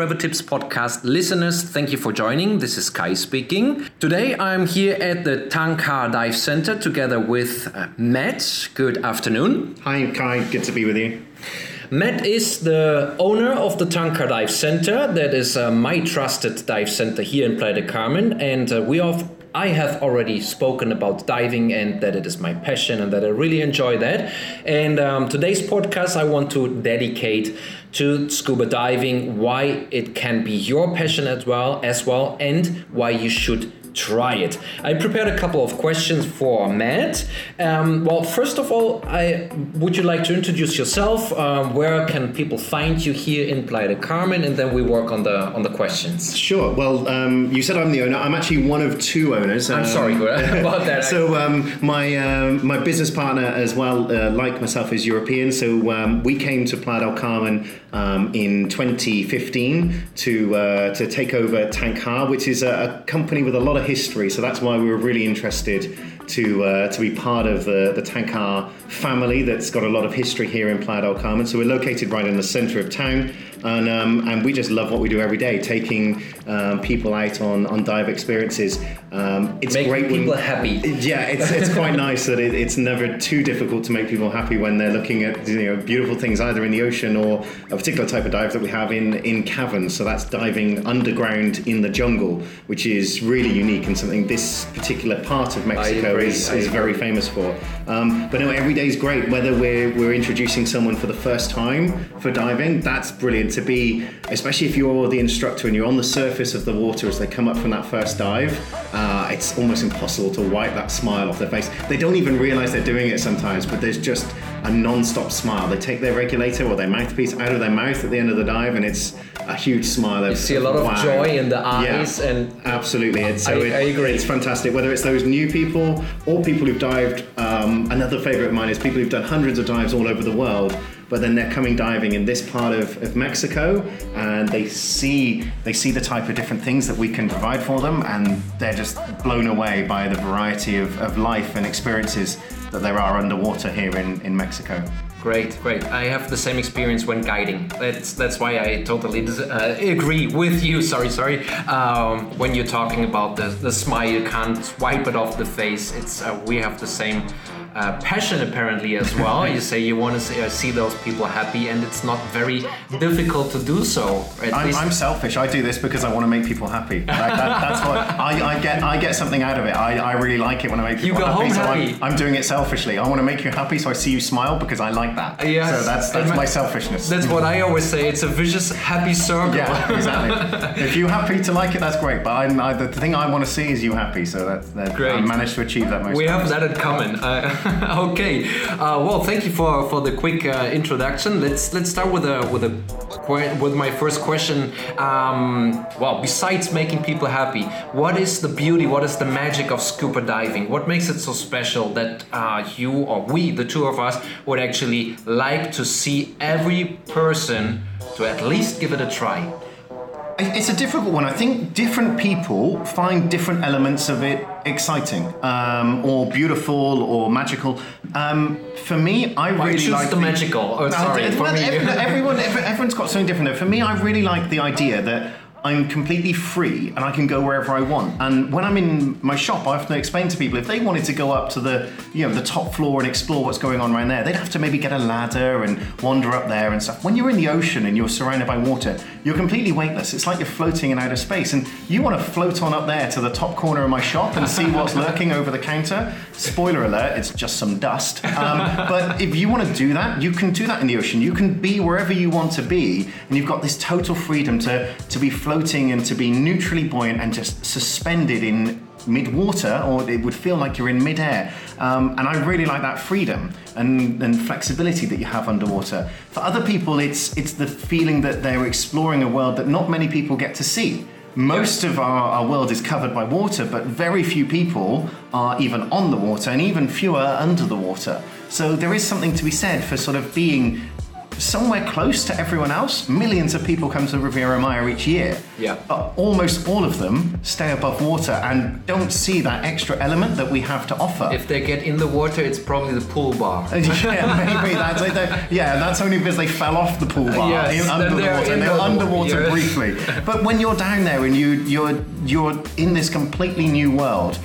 Travel Tips Podcast listeners, thank you for joining. This is Kai speaking. Today I'm here at the Tank-Ha Dive Center together with uh, Matt. Good afternoon. Hi, Kai. Good to be with you. Matt is the owner of the Tank-Ha Dive Center. That is uh, my trusted dive center here in Playa del Carmen. And uh, we have, I have already spoken about diving and that it is my passion and that I really enjoy that. And um, today's podcast, I want to dedicate to scuba diving, why it can be your passion as well, as well, and why you should try it. I prepared a couple of questions for Matt. Um, well, first of all, I would you like to introduce yourself? Um, where can people find you here in Playa del Carmen, and then we work on the on the questions. Sure. Well, um, you said I'm the owner. I'm actually one of two owners. I'm Um, sorry about that. So um, my um, my business partner as well, uh, like myself, is European. So um, we came to Playa del Carmen um, in 2015 to uh, to take over Tank-Ha, which is a, a company with a lot of history. So that's why we were really interested to uh, to be part of the, the Tank-Ha family that's got a lot of history here in Playa del Carmen. So we're located right in the centre of town, and um, and we just love what we do every day, taking um, people out on, on dive experiences. Um, it's Making great when- people happy. yeah, it's, it's quite nice that it, it's never too difficult to make people happy when they're looking at you know beautiful things either in the ocean or a particular type of dive that we have in in caverns. So that's diving underground in the jungle, which is really unique and something this particular part of Mexico is, is very famous for. Um, but no, every day is great. Whether we're we're introducing someone for the first time for diving, that's brilliant to be, especially if you're the instructor and you're on the surface of the water as they come up from that first dive. Uh, it's almost impossible to wipe that smile off their face. They don't even realize they're doing it sometimes, but there's just a non-stop smile. They take their regulator or their mouthpiece out of their mouth at the end of the dive, and it's a huge smile. You see a lot of wow. joy in the Yeah. eyes, and Absolutely, it's, so I- it- I agree. It's fantastic. Whether it's those new people or people who've dived. Um, another favourite of mine is people who've done hundreds of dives all over the world, but then they're coming diving in this part of, of Mexico, and they see they see the type of different things that we can provide for them, and they're just blown away by the variety of, of life and experiences that there are underwater here in, in Mexico. Great, great. I have the same experience when guiding. That's that's why I totally uh, agree with you. Sorry, sorry. Um, when you're talking about the the smile, you can't wipe it off the face. It's uh, we have the same. Uh, passion apparently as well. you say you want to see, uh, see those people happy, and it's not very difficult to do so. I'm, least I'm selfish. I do this because I want to make people happy. Like, that, that's what I, I get. I get something out of it. I, I really like it when I make people You go happy. home so. I'm, I'm doing it selfishly. I want to make you happy, so I see you smile because I like that. Yes. So that's that's my my- selfishness. that's what I always say. It's a vicious, happy circle. yeah, exactly. if you're happy to like it, that's great. But I'm, I, the thing I want to see is you happy. So that's that, Great. I managed to achieve that most. We have that in common. okay. Uh, well, thank you for, for the quick uh, introduction. Let's let's start with a with a with my first question. Um, well, besides making people happy, what is the beauty? What is the magic of scuba diving? What makes it so special that uh, you or we, the two of us, would actually like to see every person to at least give it a try? It- It's a difficult one. I think different people find different elements of it exciting, um, or beautiful, or magical. Um, for me, I Why really like the magical? Oh, sorry, it- for me. every- everyone, everyone's got something different. For me, I really like the idea that I'm completely free and I can go wherever I want. And when I'm in my shop, I often explain to people if they wanted to go up to the you know the top floor and explore what's going on around there, they'd have to maybe get a ladder and wander up there and stuff. When you're in the ocean and you're surrounded by water, you're completely weightless. It's like you're floating in outer space, and you want to float on up there to the top corner of my shop and see what's lurking over the counter. Spoiler alert: it's just some dust. Um, but if you want to do that, you can do that in the ocean. You can be wherever you want to be, and you've got this total freedom to to be floating and to be neutrally buoyant and just suspended in mid-water, or it would feel like you're in mid-air. Um, and I really like that freedom and, and flexibility that you have underwater. For other people, it's it's the feeling that they're exploring a world that not many people get to see. Most of our, our world is covered by water, but very few people are even on the water, and even fewer under the water. So there is something to be said for sort of being somewhere close to everyone else. Millions of people come to Riviera Maya each year. Yeah. But almost all of them stay above water and don't see that extra element that we have to offer. If they get in the water, it's probably the pool bar. yeah, maybe that's like yeah, that's only because they fell off the pool bar Yes, in, under the water. in They were the- underwater yes. briefly. But when you're down there and you you're you're in this completely new world,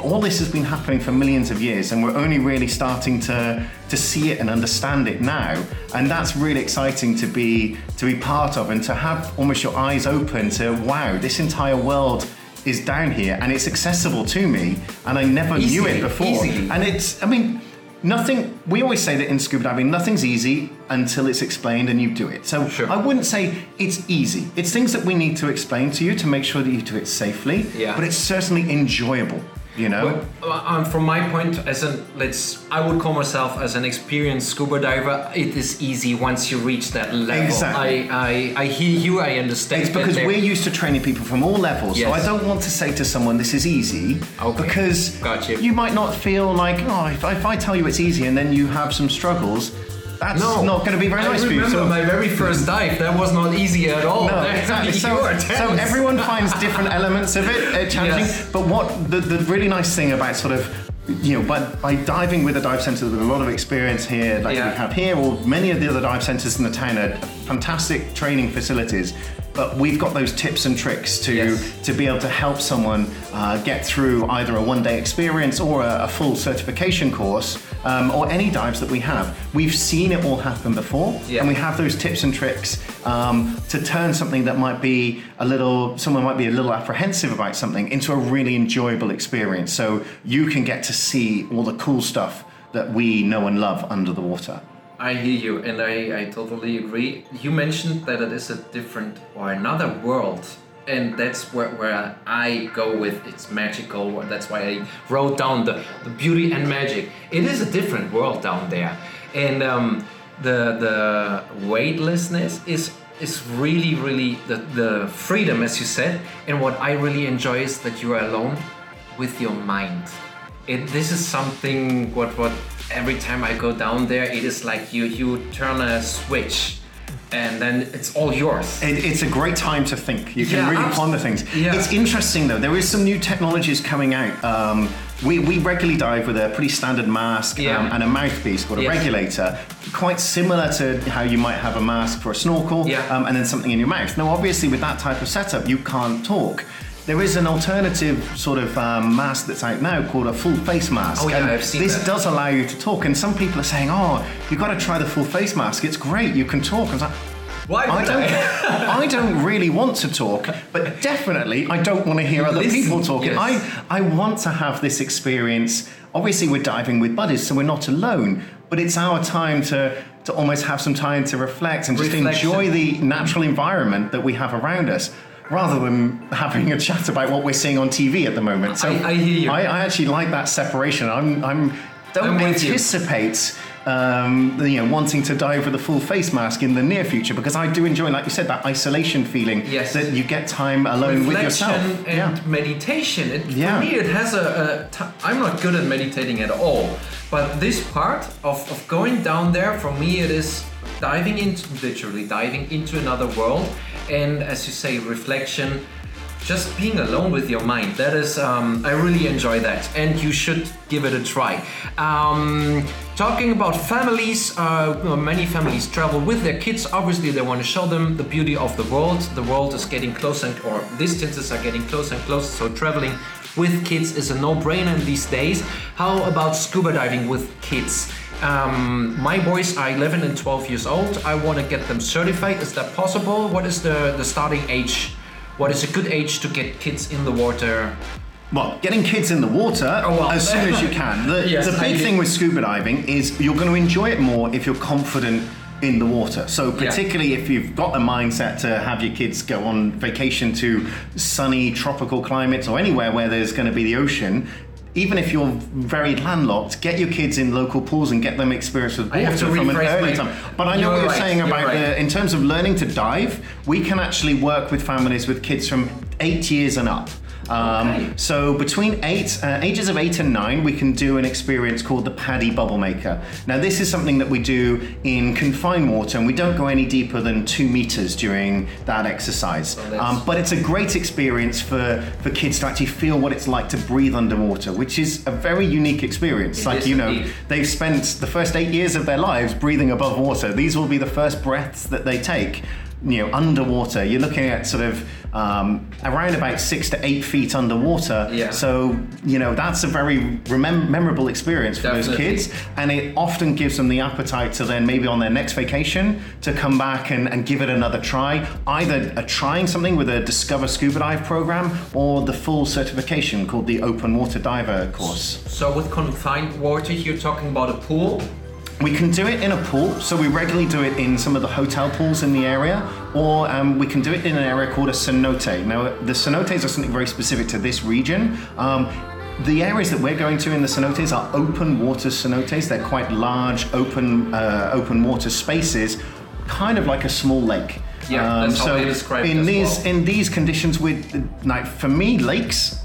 all this has been happening for millions of years, and we're only really starting to to see it and understand it now. And that's really exciting to be to be part of and to have almost your eyes open to wow, this entire world is down here and it's accessible to me, and I never knew it before. easily. And it's, I mean, nothing, we always say that in scuba diving, nothing's easy until it's explained and you do it. So Sure. I wouldn't say it's easy. It's things that we need to explain to you to make sure that you do it safely, Yeah. but it's certainly enjoyable, you know? Well, um, from my point, as an let's, I would call myself as an experienced scuba diver. It is easy once you reach that level. Exactly. I, I, I hear you. I understand. It's because we're used to training people from all levels. So I don't want to say to someone this is easy Okay. because Got you. might not feel like, oh, if, if I tell you it's easy and then you have some struggles, that's No, not going to be very I nice for you. remember So- my very first dive. That was not easy at all. No, exactly. So, so everyone finds different elements of it uh, challenging. Yes. But what the, the really nice thing about sort of you know, by, by diving with a dive centre with a lot of experience here, like Yeah. we have here, or many of the other dive centres in the town are fantastic training facilities. But we've got those tips and tricks to Yes. to be able to help someone uh, get through either a one day experience or a, a full certification course um, or any dives that we have. We've seen it all happen before, Yeah. and we have those tips and tricks um, to turn something that might be a little, someone might be a little apprehensive about something into a really enjoyable experience. So you can get to see all the cool stuff that we know and love under the water. I hear you, and I, I totally agree. You mentioned that it is a different or another world, and that's where, where I go with it's magical. That's why I wrote down the, the beauty and magic. It is a different world down there, and um, the the weightlessness is is really really the, the freedom, as you said. And what I really enjoy is that you are alone with your mind it this is something what what every time I go down there it is like you you turn a switch and then it's all yours. It, it's a great time to think. You can Yeah, really ponder things. yeah. It's interesting though. There is some new technologies coming out. Um, we, we regularly dive with a pretty standard mask Yeah. um, and a mouthpiece called a Yes. regulator, quite similar to how you might have a mask for a snorkel um, and then something in your mouth. Now, obviously, with that type of setup, you can't talk. There is an alternative sort of um, mask that's out now called a full face mask. Oh, yeah, and I've seen this that. does allow you to talk, and some people are saying, "Oh, you've got to try the full face mask. It's great. You can talk." I was like, Why I don't, I? I don't really want to talk, but definitely I don't want to hear other Listen, people talking. yes. I, I want to have this experience. Obviously, we're diving with buddies, so we're not alone, but it's our time to, to almost have some time to reflect and just Reflection. enjoy the natural environment that we have around us. Rather than having a chat about what we're seeing on TV at the moment, so I- I hear you. I, I actually like that separation. I'm, I'm don't I'm anticipate um, you know wanting to dive with a full face mask in the near future because I do enjoy, like you said, that isolation feeling Yes. that you get time alone with yourself. Reflection and meditation. It, Yeah. For me, it has a. a t- I'm not good at meditating at all, but this part of, of going down there, for me, it is diving into literally diving into another world, and as you say, reflection. Just being alone with your mind. That is, um, I really enjoy that, and you should give it a try. Um, talking about families, uh, many families travel with their kids. Obviously, they want to show them the beauty of the world. The world is getting closer, and, or distances are getting closer and closer. So traveling with kids is a no-brainer in these days. How about scuba diving with kids? Um, my boys are 11 and 12 years old. I want to get them certified. Is that possible? What is the, the starting age? What is a good age to get kids in the water? Well, getting kids in the water Oh, well. as soon as you can. The, Yes, the big thing with scuba diving is you're going to enjoy it more if you're confident in the water. So particularly if you've got the mindset to have your kids go on vacation to sunny tropical climates or anywhere where there's going to be the ocean. Even if you're very landlocked, get your kids in local pools and get them experience with water from an early my- time. But I know You're what you're right, saying you're about right. the, in terms of learning to dive, we can actually work with families with kids from eight years and up. Um, Okay. So between eight, uh, ages of eight and nine, we can do an experience called the PADI Bubble Maker. Now this is something that we do in confined water, and we don't go any deeper than two meters during that exercise. Um, but it's a great experience for, for kids to actually feel what it's like to breathe underwater, which is a very unique experience. It like you know, they've spent the first eight years of their lives breathing above water. These will be the first breaths that they take. You know, underwater. You're looking at sort of um, around about six to eight feet underwater. Yeah. So you know that's a very remem- memorable experience for those kids, and it often gives them the appetite to then maybe on their next vacation to come back and, and give it another try. Either a trying something with a Discover Scuba Dive program or the full certification called the Open Water Diver course. So with confined water, you're talking about a pool. We can do it in a pool, so we regularly do it in some of the hotel pools in the area, or um, we can do it in an area called a cenote. Now, the cenotes are something very specific to this region. Um, the areas that we're going to in the cenotes are open water cenotes. They're quite large, open, uh, open water spaces, kind of like a small lake. Um, Yeah, how so they describe it in these well. in these conditions, with like for me, lakes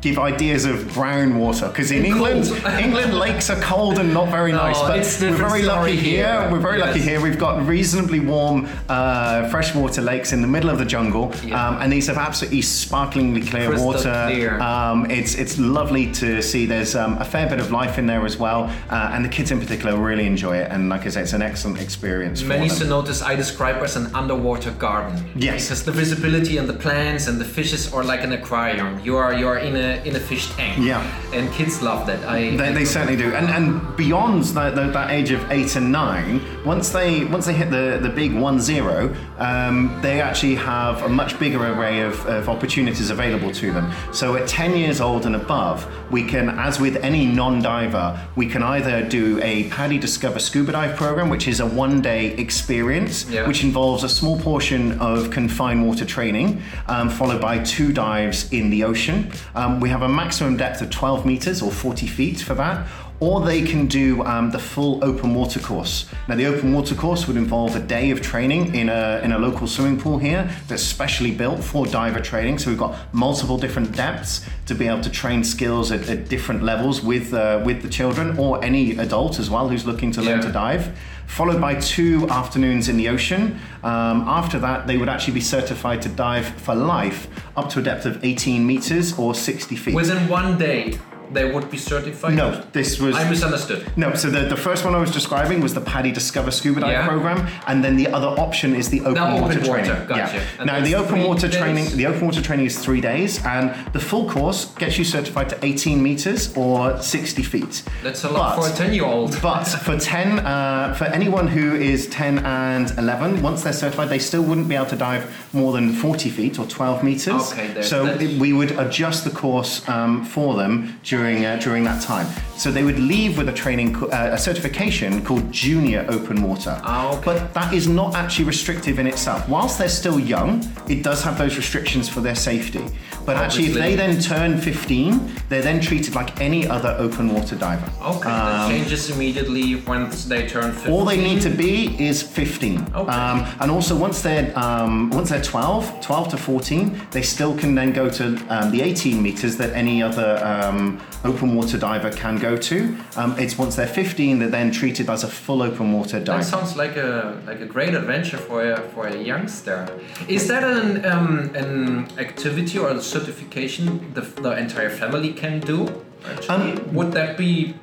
give ideas of brown water because in And England. England lakes are cold and not very nice. But we're very lucky here. here. We're very lucky here. We've got reasonably warm uh, freshwater lakes in the middle of the jungle, Yeah. um, and these have absolutely sparklingly clear Crystal water. clear. Um, it's it's lovely to see. There's um, a fair bit of life in there as well, uh, and the kids in particular really enjoy it. And like I say, it's an excellent experience. Many them. cenotes I describe as an underwater garden. Yes. Because the visibility and the plants and the fishes are like an aquarium. You are you are in a in a fish tank. Yeah. And kids love that. I They, they certainly do, and and beyond that, that, that age of eight and nine, once they once they hit the, the big one zero, um, they actually have a much bigger array of, of opportunities available to them. So at ten years old and above, we can, as with any non-diver, we can either do a PADI Discover Scuba Dive program, which is a one-day experience, Yeah. which involves a small portion of confined water training, um, followed by two dives in the ocean. Um, we have a maximum depth of 12 meters or 40 feet for that. Or they can do um, the full open water course. Now, the open water course would involve a day of training in a, in a local swimming pool here that's specially built for diver training. So we've got multiple different depths to be able to train skills at, at different levels with, uh, with the children or any adult as well who's looking to learn Yeah. to dive followed by two afternoons in the ocean. Um, after that, they would actually be certified to dive for life up to a depth of 18 meters or 60 feet. Within one day, they would be certified. no, this was. I misunderstood. no, so the, the first one I was describing was the PADI Discover Scuba Dive Yeah. program, and then the other option is the open water open water, training. gotcha. Yeah. And Now the open water days? training, the open water training is three days, and the full course gets you certified to 18 meters or 60 feet. That's a lot But- for a ten-year-old. but for 10, uh, for anyone who is 10 and 11, once they're certified, they still wouldn't be able to dive more than 40 feet or 12 meters. Okay, so it- we would adjust the course um, for them during uh, during that time. So they would leave with a training, uh, a certification called Junior Open Water. Ah, okay. But that is not actually restrictive in itself. Whilst they're still young, it does have those restrictions for their safety. But actually, if they then turn 15, they're then treated like any other open water diver. Okay, that changes immediately once they turn 15. Um, All they need to be is 15. Okay. Um, and also once they're um, once they're 12, 12 to 14, they still can then go to um, the 18 meters that any other um, open water diver can go to. Um, it's once they're 15 they're then treated as a full open water diver. That sounds like a like a great adventure for a for a youngster. Is that an um, an activity or a certification the, the entire family can do? Actually, Um, would that be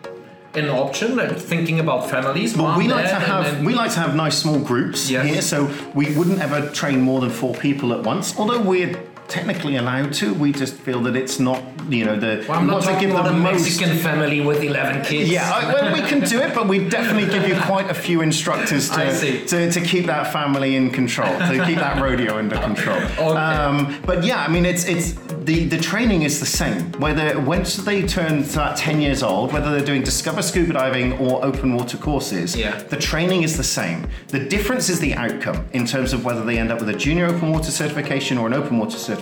an option? Like thinking about families, Well, we like to have then- we like to have nice small groups Yes. here, so we wouldn't ever train more than four people at once. Although we're technically allowed to, we just feel that it's not you know the Well, I'm not talking give about the a most Mexican family with 11 kids. Yeah, I, well, we can do it, but we definitely give you quite a few instructors to, to, to keep that family in control, to keep that rodeo under control. Okay. Um, but yeah, I mean, it's it's the, the training is the same. Whether once they turn to that 10 years old, whether they're doing discover scuba diving or open water courses, Yeah. the training is the same. The difference is the outcome in terms of whether they end up with a junior open water certification or an open water certification,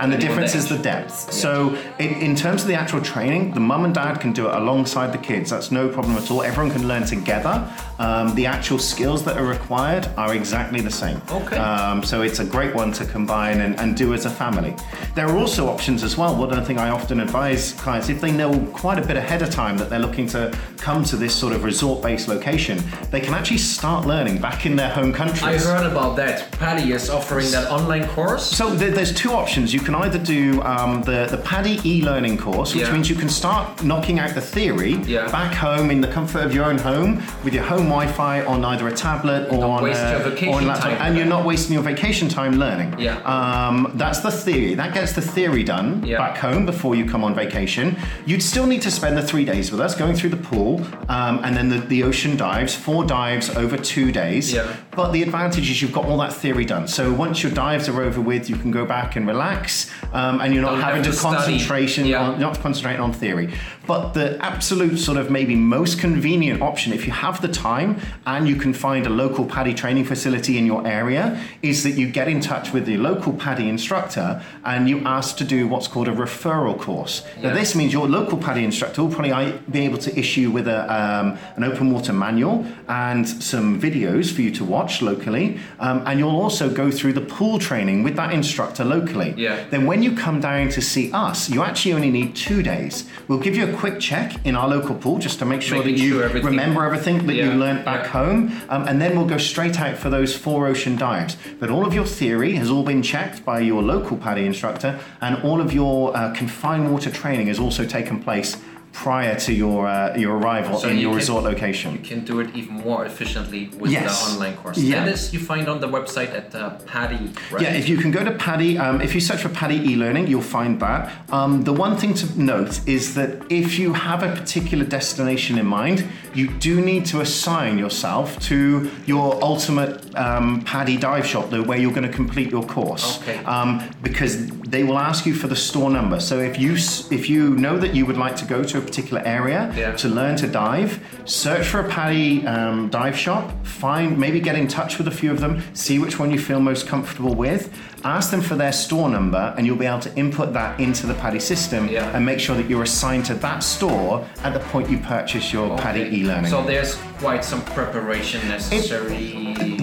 and the difference is the depth. So, in, in terms of the actual training, the mum and dad can do it alongside the kids. That's no problem at all. Everyone can learn together. Um, the actual skills that are required are exactly the same. Okay. Um, so it's a great one to combine and, and do as a family. There are also options as well. One thing I often advise clients, if they know quite a bit ahead of time that they're looking to come to this sort of resort-based location, they can actually start learning back in their home countries. I heard about that. PADI is offering that online course. So there, there's two options. You can either do um, the the PADI e-learning course, which Yeah. means you can start knocking out the theory Yeah. back home in the comfort of your own home with your home Wi-Fi on either a tablet or on a, or on a laptop, and you're not wasting your vacation time learning. Yeah. Um, that's the theory. That gets the theory done Yeah. back home before you come on vacation. You'd still need to spend the three days with us, going through the pool, um, and then the, the ocean dives, four dives over two days. Yeah. But the advantage is you've got all that theory done. So once your dives are over with, you can go back and relax, um, and you're not Don't having to to concentration Yeah. on not concentrating on theory. But the absolute sort of maybe most convenient option, if you have the time and you can find a local PADI training facility in your area, is that you get in touch with the local PADI instructor and you ask to do what's called a referral course. Now this means your local PADI instructor will probably uh, be able to issue with a, um, an open water manual and some videos for you to watch locally, um, and you'll also go through the pool training with that instructor locally. Yeah. Then when you come down to see us, you actually only need two days. We'll give you a quick check in our local pool just to make sure Making that you sure everything- remember everything that you Yeah, learned back yeah. home, um, and then we'll go straight out for those four ocean dives. But all of your theory has all been checked by your local PADI instructor, and all of your uh, confined water training has also taken place prior to your uh, your arrival So in you your can- resort location. You can do it even more efficiently with Yes. the online course. Yeah. That is you find on the website at uh, PADI, right? Yeah, if you can go to PADI, um, if you search for PADI e-learning, you'll find that. Um, the one thing to note is that if you have a particular destination in mind, you do need to assign yourself to your ultimate um, PADI dive shop, the where you're going to complete your course. Okay. Um, because they will ask you for the store number. So if you if you know that you would like to go to a particular area Yeah. to learn to dive, search for a PADI um, dive shop, find maybe get in touch with a few of them, see which one you feel most comfortable with, ask them for their store number, and you'll be able to input that into the PADI system Yeah. and make sure that you're assigned to that store at the point you purchase your PADI e-learning. So there's quite some preparation necessary.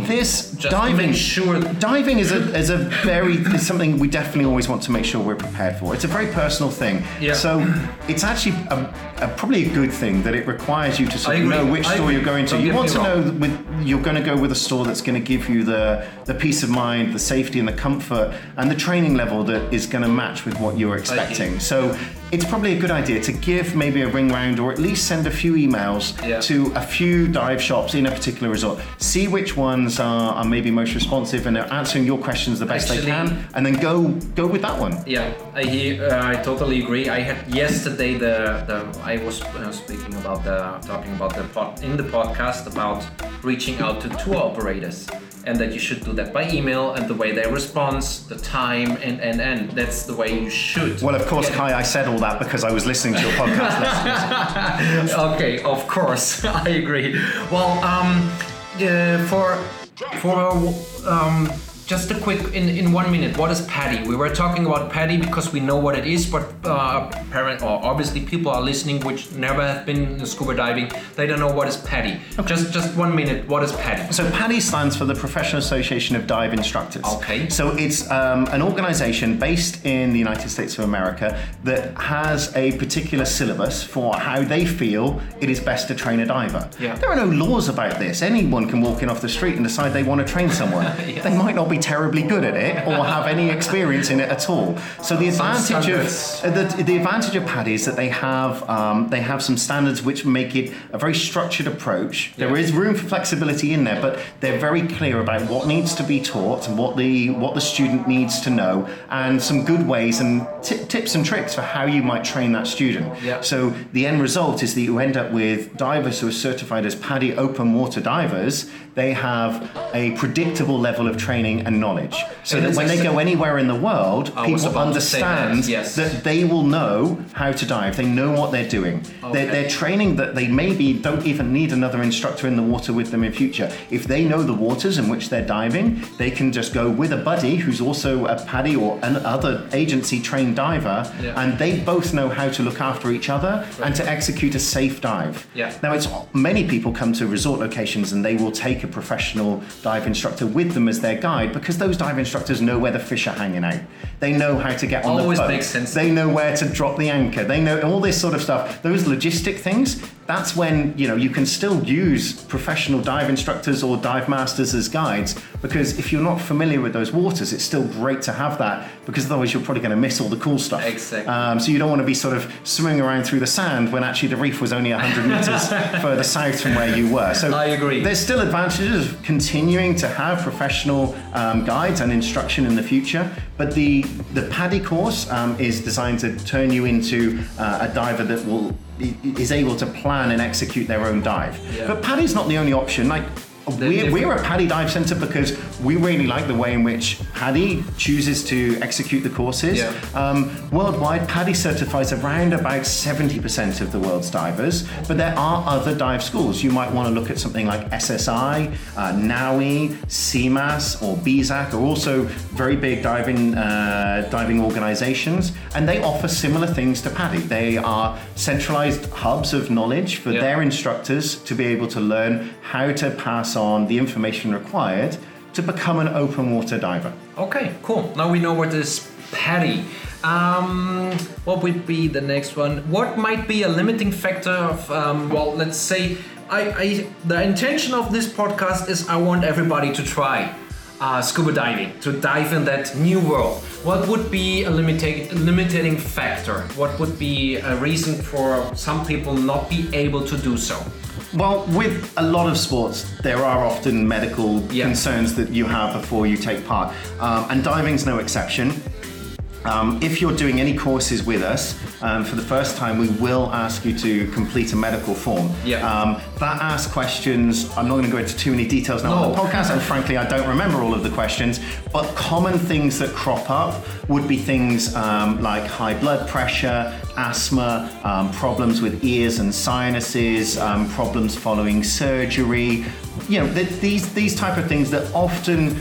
This Just diving sure- diving is a is a very is something we definitely always want to make sure we're prepared for. It's a very personal thing. Yeah. So it's actually a, a, probably a good thing that it requires you to sort of know which I store agree. you're going to. Don't you want to know wrong. that with you're going to go with a store that's going to give you the the peace of mind, the safety and the comfort and the training level that is going to match with what you're expecting. So it's probably a good idea to give maybe a ring round or at least send a few emails Yeah. to a few dive shops in a particular resort. See which ones are, are maybe most responsive and are answering your questions the best they can, and then go go with that one. Yeah, I he- uh, I totally agree. I had yesterday the the I was uh, speaking about the talking about the pod, in the podcast about reaching out to tour operators and that you should do that by email and the way they respond, the time and and and that's the way you should. Well, of course, get it. I said all that because I was listening to your podcast. okay, of course, I agree. Well, um, uh, for for um, just a quick in in one minute, what is PADI? We were talking about PADI because we know what it is, but uh, apparent or obviously people are listening which never have been scuba diving. They don't know what is PADI. Just just one minute, what is PADI? So PADI stands for the Professional Association of Dive Instructors. Okay. So it's um, an organization based in the United States of America that has a particular syllabus for how they feel it is best to train a diver. Yeah. There are no laws about this. Anyone can walk in off the street and decide they want to train someone. They might not be terribly good at it or have any experience in it at all. So the advantage of uh, the, the advantage of PADI is that they have um, they have some standards which make it a very structured approach. There Yeah. is room for flexibility in there, but they're very clear about what needs to be taught and what the what the student needs to know, and some good ways and ti- tips and tricks for how you might train that student. Yeah. So the end result is that you end up with divers who are certified as PADI open water divers. They have a predictable level of training and knowledge. So that when they go anywhere in the world, I people about to say that, understand yes. that they will know how to dive. They know what they're doing. Okay. They're, they're training that they maybe don't even need another instructor in the water with them in future. If they know the waters in which they're diving, they can just go with a buddy who's also a PADI or another agency trained diver, Yeah. and they both know how to look after each other and to execute a safe dive. Yeah. Now, it's many people come to resort locations and they will take a professional dive instructor with them as their guide because those dive instructors know where the fish are hanging out. They know how to get on Always the boat. Always makes sense. They know where to drop the anchor. They know all this sort of stuff. Those logistic things. That's when you know you can still use professional dive instructors or dive masters as guides because if you're not familiar with those waters, it's still great to have that because otherwise you're probably going to miss all the cool stuff. Exactly. Um, so you don't want to be sort of swimming around through the sand when actually the reef was only 100 meters further south from where you were. So I agree. There's still advantages of continuing to have professional um, guides and instruction in the future, but the the PADI course um, is designed to turn you into uh, a diver that will is able to plan and execute their own dive. Yeah. But PADI's not the only option. Like we're, we're a PADI dive center because we really like the way in which PADI chooses to execute the courses. Yeah. Um, worldwide, PADI certifies around about 70% of the world's divers, but there are other dive schools. You might want to look at something like SSI, uh, NAUI, CMAS, or BSAC are also very big diving uh, diving organizations, and they offer similar things to PADI. They are centralized hubs of knowledge for Yeah. their instructors to be able to learn how to pass on the information required to become an open water diver. Okay, cool. Now we know what is PADI. Um, what would be the next one? What might be a limiting factor of, um, well, let's say, I, I, the intention of this podcast is I want everybody to try uh, scuba diving, to dive in that new world. What would be a limiting, limiting factor? What would be a reason for some people not be able to do so? Well, with a lot of sports, there are often medical Yeah. concerns that you have before you take part, um, and diving's no exception. Um, if you're doing any courses with us, um, for the first time, we will ask you to complete a medical form. Yeah. Um, that asks questions. I'm not going to go into too many details now on the podcast, and frankly, I don't remember all of the questions. But common things that crop up would be things um, like high blood pressure, asthma, um, problems with ears and sinuses, um, problems following surgery. You know, th- these these type of things that often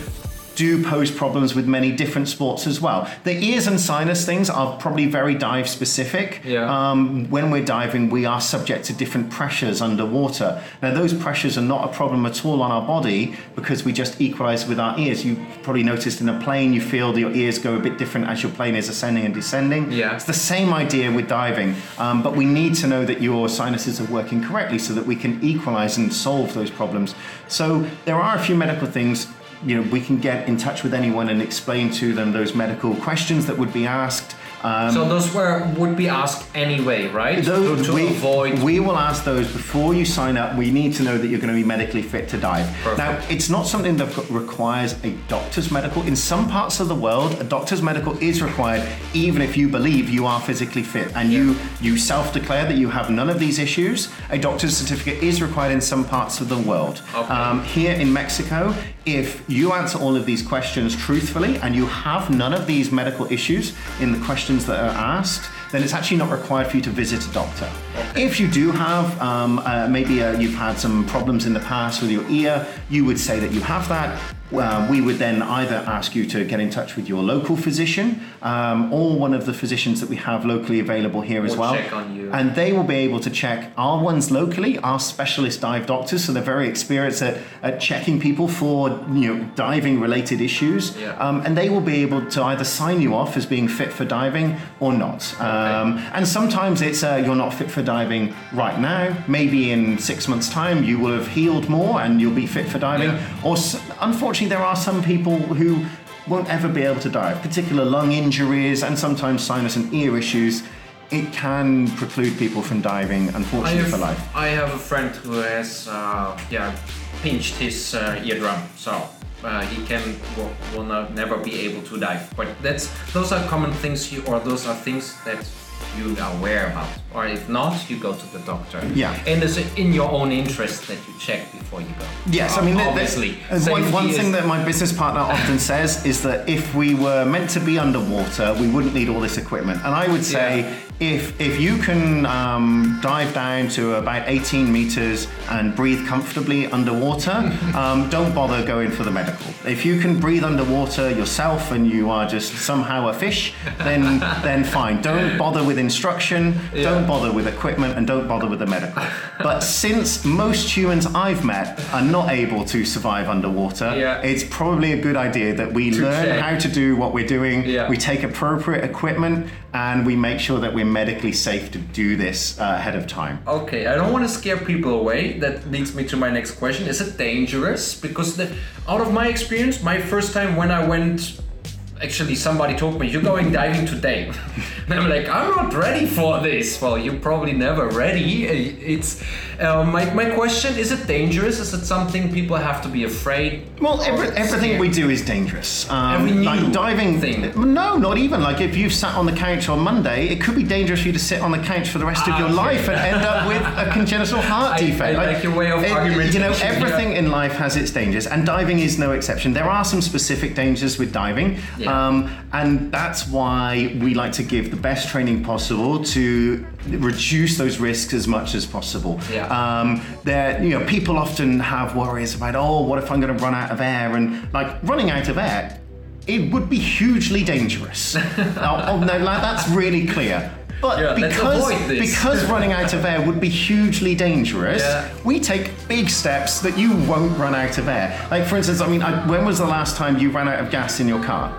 do pose problems with many different sports as well. The ears and sinus things are probably very dive specific. Yeah. Um, when we're diving, we are subject to different pressures underwater. Now, those pressures are not a problem at all on our body because we just equalize with our ears. You probably noticed in a plane, you feel that your ears go a bit different as your plane is ascending and descending. Yeah. It's the same idea with diving, um, but we need to know that your sinuses are working correctly so that we can equalize and solve those problems. So there are a few medical things. You know, we can get in touch with anyone and explain to them those medical questions that would be asked. Um, So those were would be asked anyway, right? those, to, we, avoid. we will ask those before you sign up. We need to know that you're going to be medically fit to dive. Perfect. Now, it's not something that requires a doctor's medical. In some parts of the world, a doctor's medical is required, even if you believe you are physically fit and you you self-declare that you have none of these issues. A doctor's certificate is required in some parts of the world. Okay. Um, here in Mexico, if you answer all of these questions truthfully and you have none of these medical issues in the questions that are asked, then it's actually not required for you to visit a doctor. If you do have, um, uh, maybe uh, you've had some problems in the past with your ear, you would say that you have that. Uh, we would then either ask you to get in touch with your local physician um, or one of the physicians that we have locally available here as well. on you. And they will be able to check our ones locally, our specialist dive doctors, so they're very experienced at, at checking people for you know diving related issues. Yeah. Um, and they will be able to either sign you off as being fit for diving or not. Um, and sometimes it's uh, you're not fit for diving right now. Maybe in six months' time you will have healed more and you'll be fit for diving. Yeah. Or s- unfortunately, there are some people who won't ever be able to dive, particular lung injuries and sometimes sinus and ear issues. It can preclude people from diving, unfortunately, for life. I have a friend who has uh, yeah pinched his uh, eardrum, so uh, he can will, will not, never be able to dive. But that's those are common things you or those are things that you are aware about, or if not, you go to the doctor. Yeah. And it's in your own interest that you check before you go. Yes, I mean, obviously. one, one thing that my business partner often says is that if we were meant to be underwater, we wouldn't need all this equipment. And I would say Yeah. If if you can um, dive down to about 18 meters and breathe comfortably underwater, um, don't bother going for the medical. If you can breathe underwater yourself and you are just somehow a fish, then then fine. Don't bother with instruction. Don't bother with equipment, and don't bother with the medical. But since most humans I've met are not able to survive underwater, Yeah. it's probably a good idea that we learn check. how to do what we're doing. Yeah. We take appropriate equipment and we make sure that we're medically safe to do this uh, ahead of time. Okay, I don't want to scare people away. That leads me to my next question. Is it dangerous? Because the, out of my experience, my first time when I went, actually somebody told me, you're going diving today. and I'm like, I'm not ready for this. Well, you're probably never ready. It's uh, my, my question, is it dangerous? Is it something people have to be afraid? Well, every, everything scared? we do is dangerous. Um, like diving. thing. No, not even. Like if you sat on the couch on Monday, it could be dangerous for you to sit on the couch for the rest of Ah, your okay. life and end up with a congenital heart I- defect. I like your way of You know, everything yeah. in life has its dangers, and diving is no exception. There are some specific dangers with diving, Yeah. um, and that's why we like to give the best training possible to reduce those risks as much as possible. Yeah. Um, there, you know, people often have worries about, oh, what if I'm going to run out of air? And like running out of air, it would be hugely dangerous. oh, oh, no, like, that's really clear. But Yeah, because because running out of air would be hugely dangerous, Yeah. we take big steps that you won't run out of air. Like for instance, I mean, I, when was the last time you ran out of gas in your car?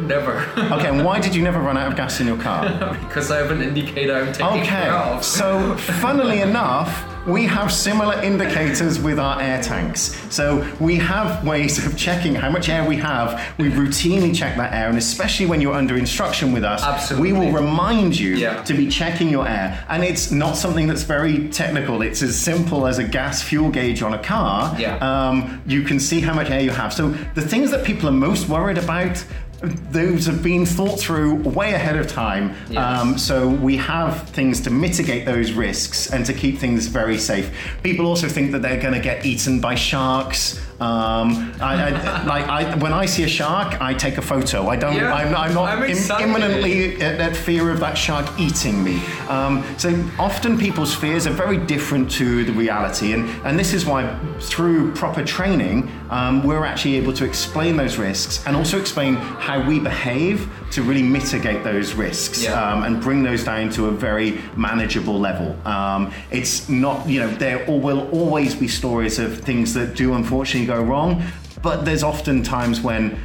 Never. Okay, and why did you never run out of gas in your car? because I have an indicator I'm taking Okay, care of. so funnily enough, we have similar indicators with our air tanks. So we have ways of checking how much air we have. We routinely check that air, and especially when you're under instruction with us, Absolutely. we will remind you Yeah. to be checking your air. And it's not something that's very technical. It's as simple as a gas fuel gauge on a car. Yeah. Um, you can see how much air you have. So the things that people are most worried about. Those have been thought through way ahead of time. Yes. Um, so we have things to mitigate those risks and to keep things very safe. People also think that they're going to get eaten by sharks. Um, I, I, like I, when I see a shark, I take a photo. I don't. Yeah, I'm, I'm not I'm im- imminently at, at fear of that shark eating me. Um, so often people's fears are very different to the reality, and and this is why through proper training, um, we're actually able to explain those risks and also explain how we behave to really mitigate those risks Yeah. um, and bring those down to a very manageable level. Um, it's not, you know, there will always be stories of things that do unfortunately go wrong, but there's often times when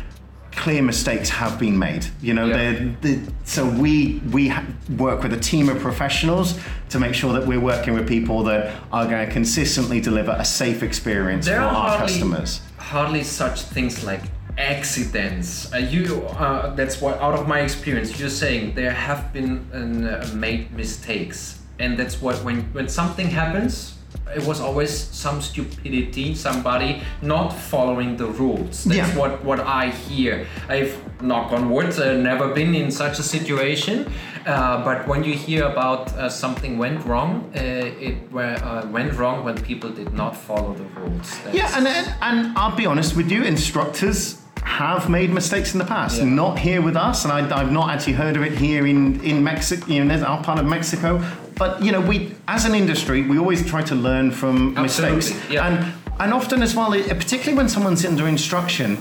clear mistakes have been made. You know, Yeah. they're, they so we we work with a team of professionals to make sure that we're working with people that are going to consistently deliver a safe experience there for our hardly, customers. hardly such things like accidents. Uh, you, uh, that's what out of my experience. You're saying there have been uh, made mistakes, and that's what when when something happens. It was always some stupidity, somebody not following the rules. That's Yeah. what, what I hear. I've, knock on wood, uh, never been in such a situation. Uh, but when you hear about uh, something went wrong, uh, it uh, went wrong when people did not follow the rules. Yeah, That's- and, and and I'll be honest with you, instructors have made mistakes in the past. Yeah. Not here with us, and I, I've not actually heard of it here in in Mexico, you know, our part of Mexico. But you know, we as an industry, we always try to learn from Absolutely, mistakes, yeah. and and often as well, particularly when someone's under instruction.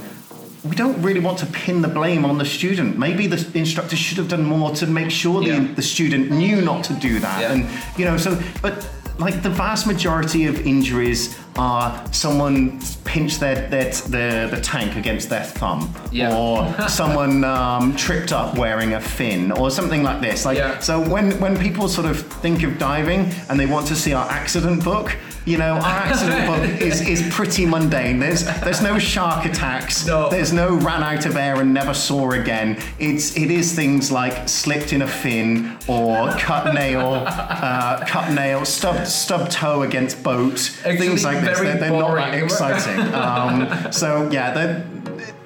We don't really want to pin the blame on the student. Maybe the instructor should have done more to make sure the, Yeah. the student knew not to do that. Yeah. And you know, so but like the vast majority of injuries are someone pinched their, their the, the tank against their thumb, Yeah. or someone um, tripped up wearing a fin, or something like this. Like Yeah. so, when when people sort of think of diving and they want to see our accident book. You know, our accident book is, is pretty mundane. There's there's no shark attacks. No. There's no ran out of air and never saw again. It's it is things like slipped in a fin or cut nail, uh, cut nail, stub stub toe against boat, things like this. Very They're, they're not that exciting. um, so yeah,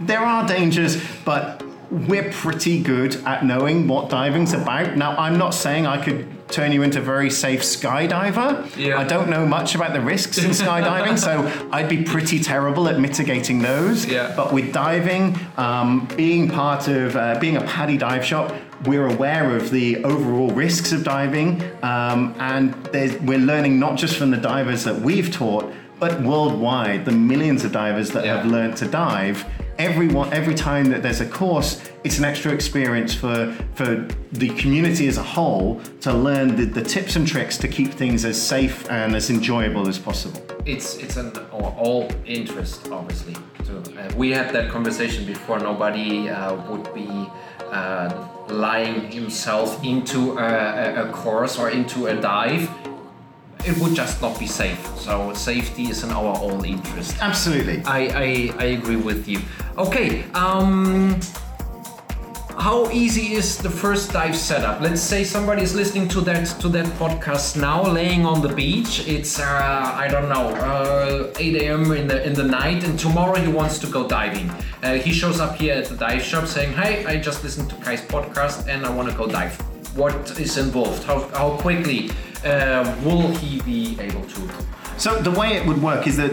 there are dangers, but we're pretty good at knowing what diving's about. Now, I'm not saying I could turn you into a very safe skydiver. Yeah. I don't know much about the risks in skydiving, so I'd be pretty terrible at mitigating those. Yeah. But with diving, um, being part of uh, being a PADI dive shop, we're aware of the overall risks of diving, um, and we're learning not just from the divers that we've taught, but worldwide, the millions of divers that Yeah. have learned to dive. Everyone, every time that there's a course, it's an extra experience for for the community as a whole to learn the, the tips and tricks to keep things as safe and as enjoyable as possible. it's it's an all interest obviously so, uh, we had that conversation before nobody uh, would be uh, lying himself into a, a, a course or into a dive it would just not be safe so safety is in our own interest Absolutely. I, I, I agree with you. Okay, um, how easy is the first dive setup? Let's say somebody is listening to that to that podcast now, laying on the beach. It's uh, I don't know, uh, 8 a.m. in the in the night, and tomorrow he wants to go diving. Uh, he shows up here at the dive shop saying, "Hey, I just listened to Kai's podcast and I want to go dive." What is involved? How how quickly uh, will he be able to? So the way it would work is that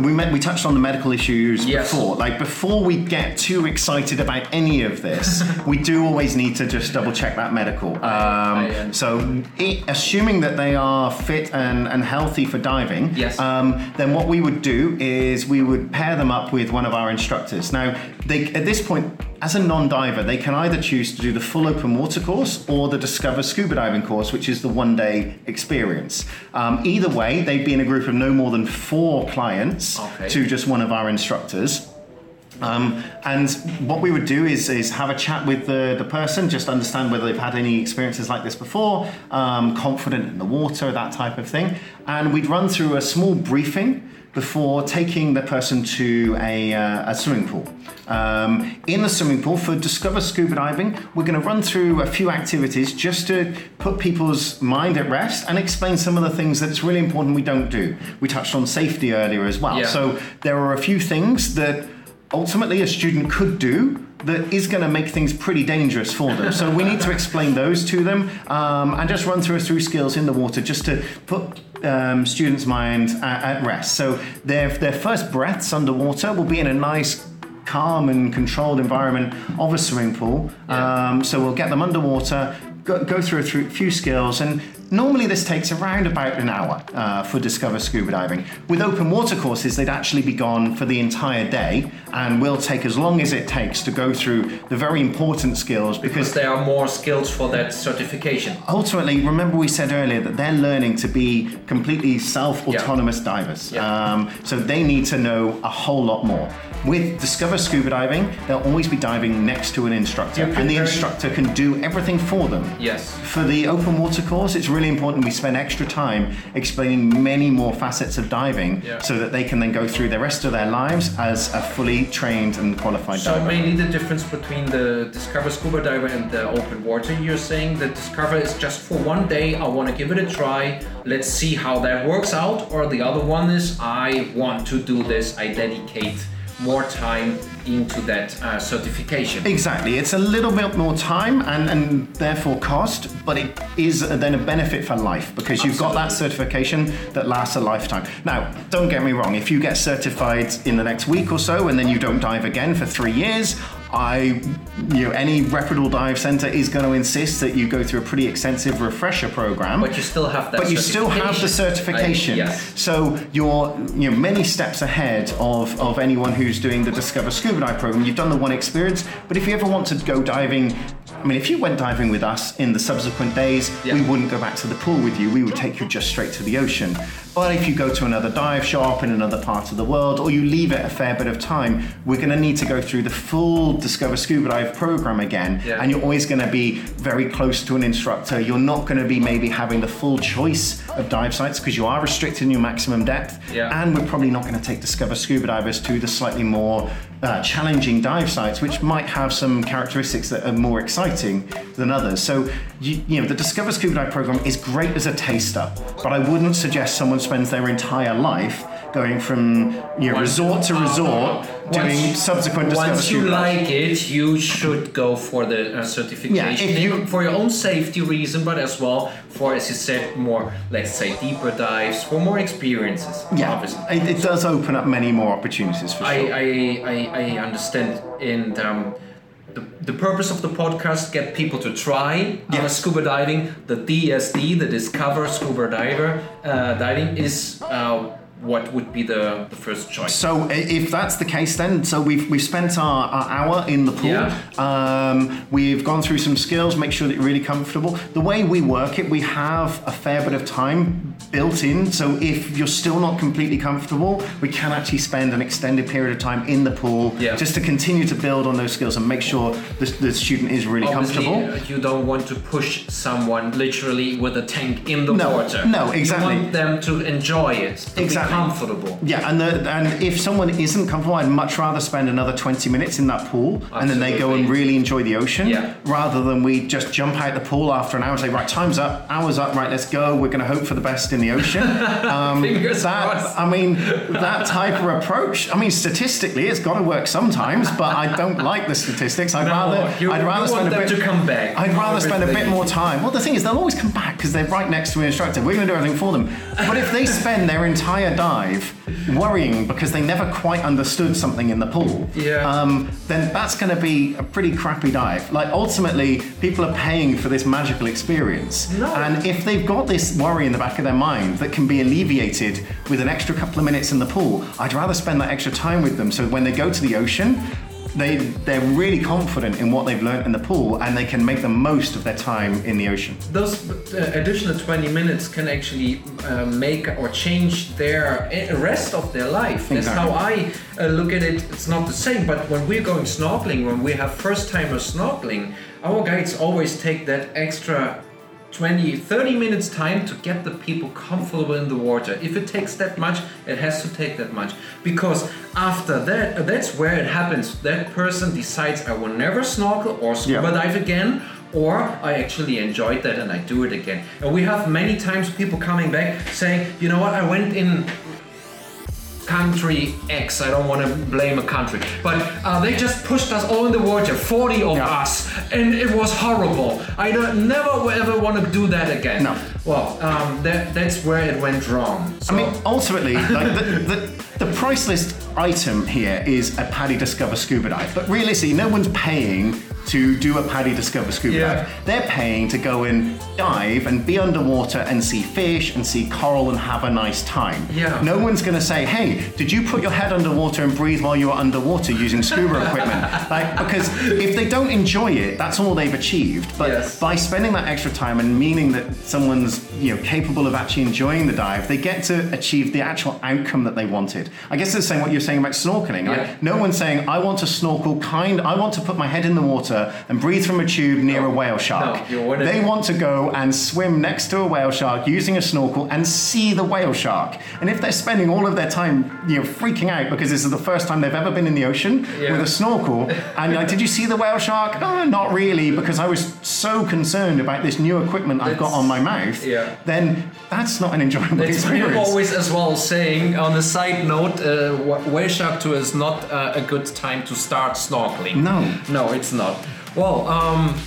we met, we touched on the medical issues Yes. before. Like before we get too excited about any of this, we do always need to just double check that medical. Um, I- so i assuming that they are fit and, and healthy for diving, Yes. um, then what we would do is we would pair them up with one of our instructors. Now, they at this point. As a non-diver, they can either choose to do the full open water course or the Discover Scuba Diving course, which is the one-day experience. Um, either way, they'd be in a group of no more than four clients Okay. to just one of our instructors. Um, and what we would do is, is have a chat with the, the person, just understand whether they've had any experiences like this before, um, confident in the water, that type of thing. And we'd run through a small briefing before taking the person to a, uh, a swimming pool. Um, in the swimming pool for Discover Scuba Diving, we're going to run through a few activities just to put people's mind at rest and explain some of the things that it's really important we don't do. We touched on safety earlier as well. Yeah. So there are a few things that ultimately a student could do that is going to make things pretty dangerous for them. So we need to explain those to them um, and just run through a few skills in the water just to put um, students' minds at, at rest. So their, their first breaths underwater will be in a nice calm and controlled environment of a swimming pool. Um, so we'll get them underwater, go, go through a through- few skills, and normally this takes around about an hour uh, for Discover Scuba Diving. With open water courses, they'd actually be gone for the entire day and will take as long as it takes to go through the very important skills Because because there are more skills for that certification. ultimately, remember we said earlier that they're learning to be completely self-autonomous divers. Yeah. Um, so they need to know a whole lot more. With Discover Scuba Diving, they'll always be diving next to an instructor, and the instructor can do everything for them. Yes. For the open water course, it's really important we spend extra time explaining many more facets of diving Yeah. so that they can then go through the rest of their lives as a fully trained and qualified diver. So diver. mainly the difference between the Discover Scuba Diver and the open water, you're saying the Discover is just for one day, I want to give it a try, let's see how that works out, or the other one is I want to do this, I dedicate more time into that uh, certification. Exactly. It's a little bit more time and, and therefore cost, but it is then a benefit for life because you've got that certification that lasts a lifetime. Now, don't get me wrong, if you get certified in the next week or so and then you don't dive again for three years, I, you know, any reputable dive center is going to insist that you go through a pretty extensive refresher program. But you still have that But you still have the certification. I- yes. So you're you know many steps ahead of, of anyone who's doing the Discover Scuba Dive program. You've done the one experience, but if you ever want to go diving, I mean, if you went diving with us in the subsequent days, Yeah. we wouldn't go back to the pool with you. We would take you just straight to the ocean. But if you go to another dive shop in another part of the world, or you leave it a fair bit of time, we're going to need to go through the full Discover Scuba Dive program again. Yeah. And you're always going to be very close to an instructor. You're not going to be maybe having the full choice of dive sites because you are restricted in your maximum depth. Yeah. And we're probably not going to take Discover Scuba Divers to the slightly more uh, challenging dive sites, which might have some characteristics that are more exciting than others. So, you, you know, the Discover Scuba Dive program is great as a taster, but I wouldn't suggest someone spends their entire life going from you know, Once- resort to resort, doing subsequent Discover Once you like it, you should go for the uh, certification Yeah, if you- for your own safety reason, but as well for, as you said, more let's say deeper dives for more experiences. Yeah, obviously. it, it does open up many more opportunities for I, sure. I, I, I understand and um, the, the purpose of the podcast get people to try uh, Yes. scuba diving the DSD the Discover Scuba Diver uh, diving is uh, what would be the, the first choice So if that's the case, then so we've we've spent our, our hour in the pool. Yeah. Um, we've gone through some skills, make sure that you're really comfortable. The way we work it, we have a fair bit of time built in. So if you're still not completely comfortable, we can actually spend an extended period of time in the pool Yeah. just to continue to build on those skills and make sure the, the student is really Obviously, comfortable. uh, you don't want to push someone literally with a tank in the No, water. no, exactly. You want them to enjoy it, Exactly. Comfortable. Yeah, and the, and if someone isn't comfortable, I'd much rather spend another 20 minutes in that pool and then they go and really enjoy the ocean Yeah. rather than we just jump out the pool after an hour and say, right, time's up, hour's up, right, let's go. We're going to hope for the best in the ocean. Um, that. I mean, that type of approach, I mean, statistically, it's got to work sometimes, but I don't like the statistics. I'd No, rather, you- I'd rather want spend a them bit, to come back. I'd rather spend a bit more time. Well, the thing is, they'll always come back because they're right next to an instructor. We're going to do everything for them. But if they spend their entire dive worrying because they never quite understood something in the pool, Yeah. um, then that's going to be a pretty crappy dive. Like ultimately, people are paying for this magical experience, No. and if they've got this worry in the back of their mind that can be alleviated with an extra couple of minutes in the pool, I'd rather spend that extra time with them. So when they go to the ocean. They, they're really confident in what they've learned in the pool and they can make the most of their time in the ocean. those uh, additional 20 minutes can actually uh, make or change their uh, rest of their life. That's how I uh, look at it. It's not the same, but when we're going snorkeling, when we have first timers snorkeling, our guides always take that extra 20, 30 minutes time to get the people comfortable in the water. If it takes that much, it has to take that much. Because after that, uh, that's where it happens. That person decides, I will never snorkel or scuba Yeah. dive again, or I actually enjoyed that and I do it again. And we have many times people coming back saying, you know what, I went in country X. I don't want to blame a country, but uh, they just pushed us all in the water, 40 of Yeah. us, and it was horrible. I don't never ever want to do that again. No. Well, um, that, that's where it went wrong. So, I mean, ultimately, like the, the, the price list item here is a PADI Discover scuba dive, but realistically, no one's paying to do a PADI Discover scuba Yeah. dive. They're paying to go and dive and be underwater and see fish and see coral and have a nice time. Yeah. No one's going to say, "Hey, did you put your head underwater and breathe while you were underwater using scuba equipment?" Like, because if they don't enjoy it, that's all they've achieved. But Yes. by spending that extra time and meaning that someone's you know capable of actually enjoying the dive, they get to achieve the actual outcome that they wanted. I guess it's the same what you're saying about snorkeling. Yeah. Like, no one's saying I want to snorkel kind. I want to put my head in the water and breathe from a tube near a whale shark. No, They want to go and swim next to a whale shark using a snorkel and see the whale shark. And if they're spending all of their time you know freaking out because this is the first time they've ever been in the ocean Yeah. with a snorkel and like, did you see the whale shark? Oh, not really, because I was so concerned about this new equipment I've got on my mouth. Yeah. Then that's not an enjoyable That's experience. always as well saying on a side note, uh, whale shark tour is not uh, a good time to start snorkeling. No. No, it's not. Well, um,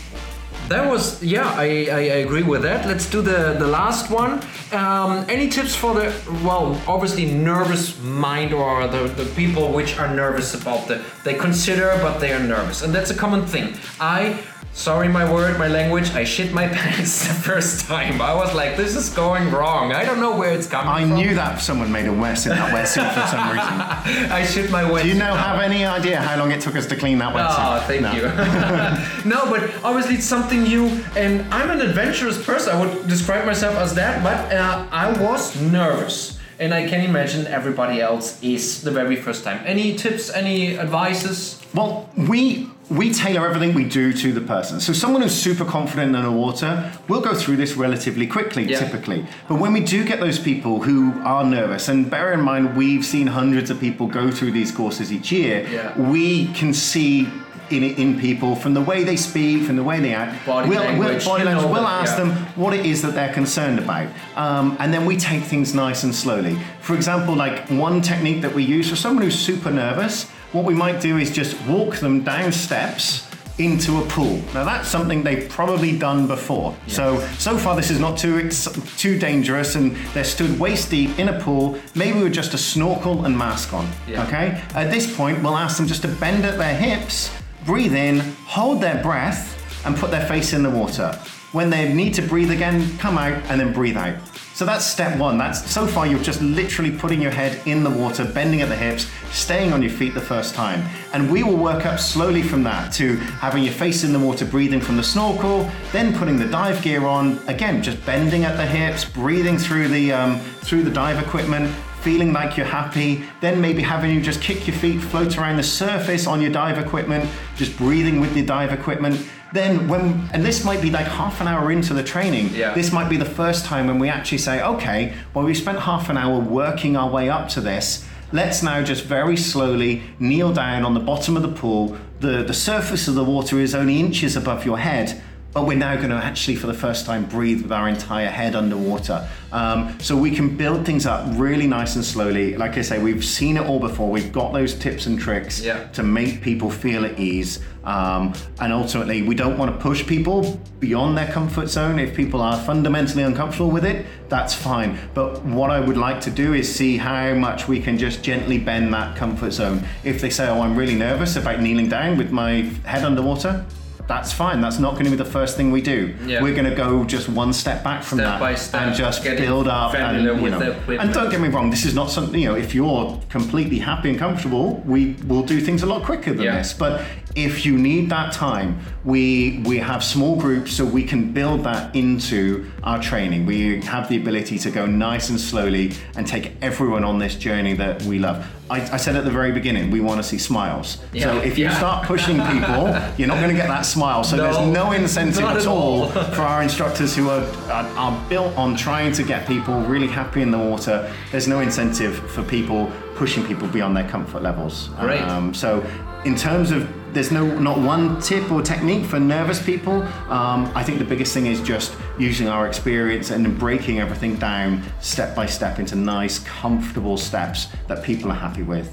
that was yeah, I, I, agree with that. Let's do the the last one. Um, any tips for the well, obviously nervous mind or the, the people which are nervous about the they consider but they are nervous, and that's a common thing. I. Sorry, my word, my language. I shit my pants the first time. I was like, "This is going wrong." I don't know where it's coming I from. I knew that someone made a mess in that wetsuit for some reason. I shit my way. Do you now have any idea how long it took us to clean that wetsuit? Oh, thank No. you. no, but obviously it's something new, and I'm an adventurous person. I would describe myself as that, but uh, I was nervous, and I can imagine everybody else is the very first time. Any tips? Any advices? Well, we we tailor everything we do to the person. So someone who's super confident in the water, we'll go through this relatively quickly, Yeah. typically. But when we do get those people who are nervous, and bear in mind we've seen hundreds of people go through these courses each year, Yeah. we can see in in people from the way they speak, from the way they act. Body we'll, language, we'll, body language. We'll ask yeah. them what it is that they're concerned about, um, and then we take things nice and slowly. For example, like one technique that we use for someone who's super nervous, what we might do is just walk them down steps into a pool. Now that's something they've probably done before. So so far this is not too ex- too dangerous, and they're stood waist deep in a pool, maybe with just a snorkel and mask on. Yeah. Okay. At this point, we'll ask them just to bend at their hips, breathe in, hold their breath, and put their face in the water. When they need to breathe again, come out and then breathe out. So that's step one. That's so far you're just literally putting your head in the water, bending at the hips, staying on your feet the first time. And we will work up slowly from that to having your face in the water, breathing from the snorkel, then putting the dive gear on. Again, just bending at the hips, breathing through the um, through the dive equipment, feeling like you're happy, then maybe having you just kick your feet, float around the surface on your dive equipment, just breathing with your dive equipment. Then when and this might be like half an hour into the training. Yeah. This might be the first time when we actually say, okay, well we spent half an hour working our way up to this. Let's now just very slowly kneel down on the bottom of the pool. The the surface of the water is only inches above your head but we're now going to actually, for the first time, breathe with our entire head underwater. Um, so we can build things up really nice and slowly. Like I say, we've seen it all before. We've got those tips and tricks Yeah. to make people feel at ease. Um, and ultimately, we don't want to push people beyond their comfort zone. If people are fundamentally uncomfortable with it, that's fine. But what I would like to do is see how much we can just gently bend that comfort zone. If they say, oh, I'm really nervous about kneeling down with my head underwater, that's fine. That's not going to be the first thing we do. Yeah. We're going to go just one step back from Step that step, and just build up. And, you know, and don't get me wrong, this is not something, you know, if you're completely happy and comfortable, we will do things a lot quicker than Yeah. this. But if you need that time, we we have small groups so we can build that into our training. We have the ability to go nice and slowly and take everyone on this journey that we love. I, I said at the very beginning, we want to see smiles. So if you Yeah. start pushing people, you're not going to get that smile. So there's No, no incentive at at all all. for our instructors who are, are, are built on trying to get people really happy in the water. There's no incentive for people pushing people beyond their comfort levels. Great. Um, so, in terms of there's no not one tip or technique for nervous people. Um, I think the biggest thing is just using our experience and then breaking everything down step by step into nice, comfortable steps that people are happy with.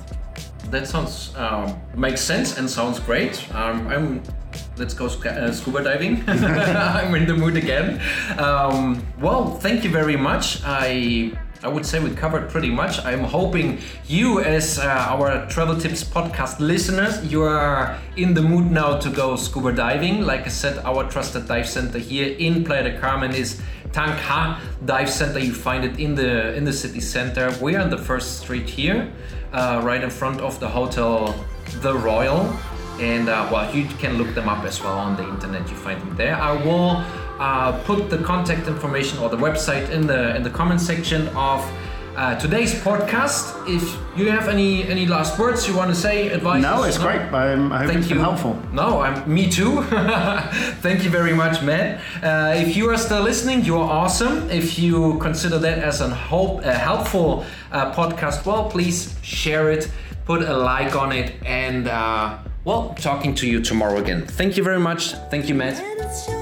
That sounds um, makes sense and sounds great. Um, I'm. Let's go sca- uh, scuba diving. I'm in the mood again. Um, well, thank you very much. I I would say we covered pretty much. I'm hoping you, as uh, our Travel Tips podcast listeners, you are in the mood now to go scuba diving. Like I said, our trusted dive center here in Playa del Carmen is Tank-Ha Dive Center. You find it in the in the city center. We are on the first street here, uh, right in front of the hotel The Royal. And uh, well, you can look them up as well on the internet. You find them there. I will uh, put the contact information or the website in the in the comment section of uh, today's podcast. If you have any any last words you want to say, advice? No, it's great. Um, I hope Thank it's been you. helpful. No, I'm me too. Thank you very much, Matt. Uh, if you are still listening, you are awesome. If you consider that as a hope, a helpful uh, podcast, well, please share it, put a like on it, and uh, well, talking to you tomorrow again. Thank you very much. Thank you, Matt. And it's your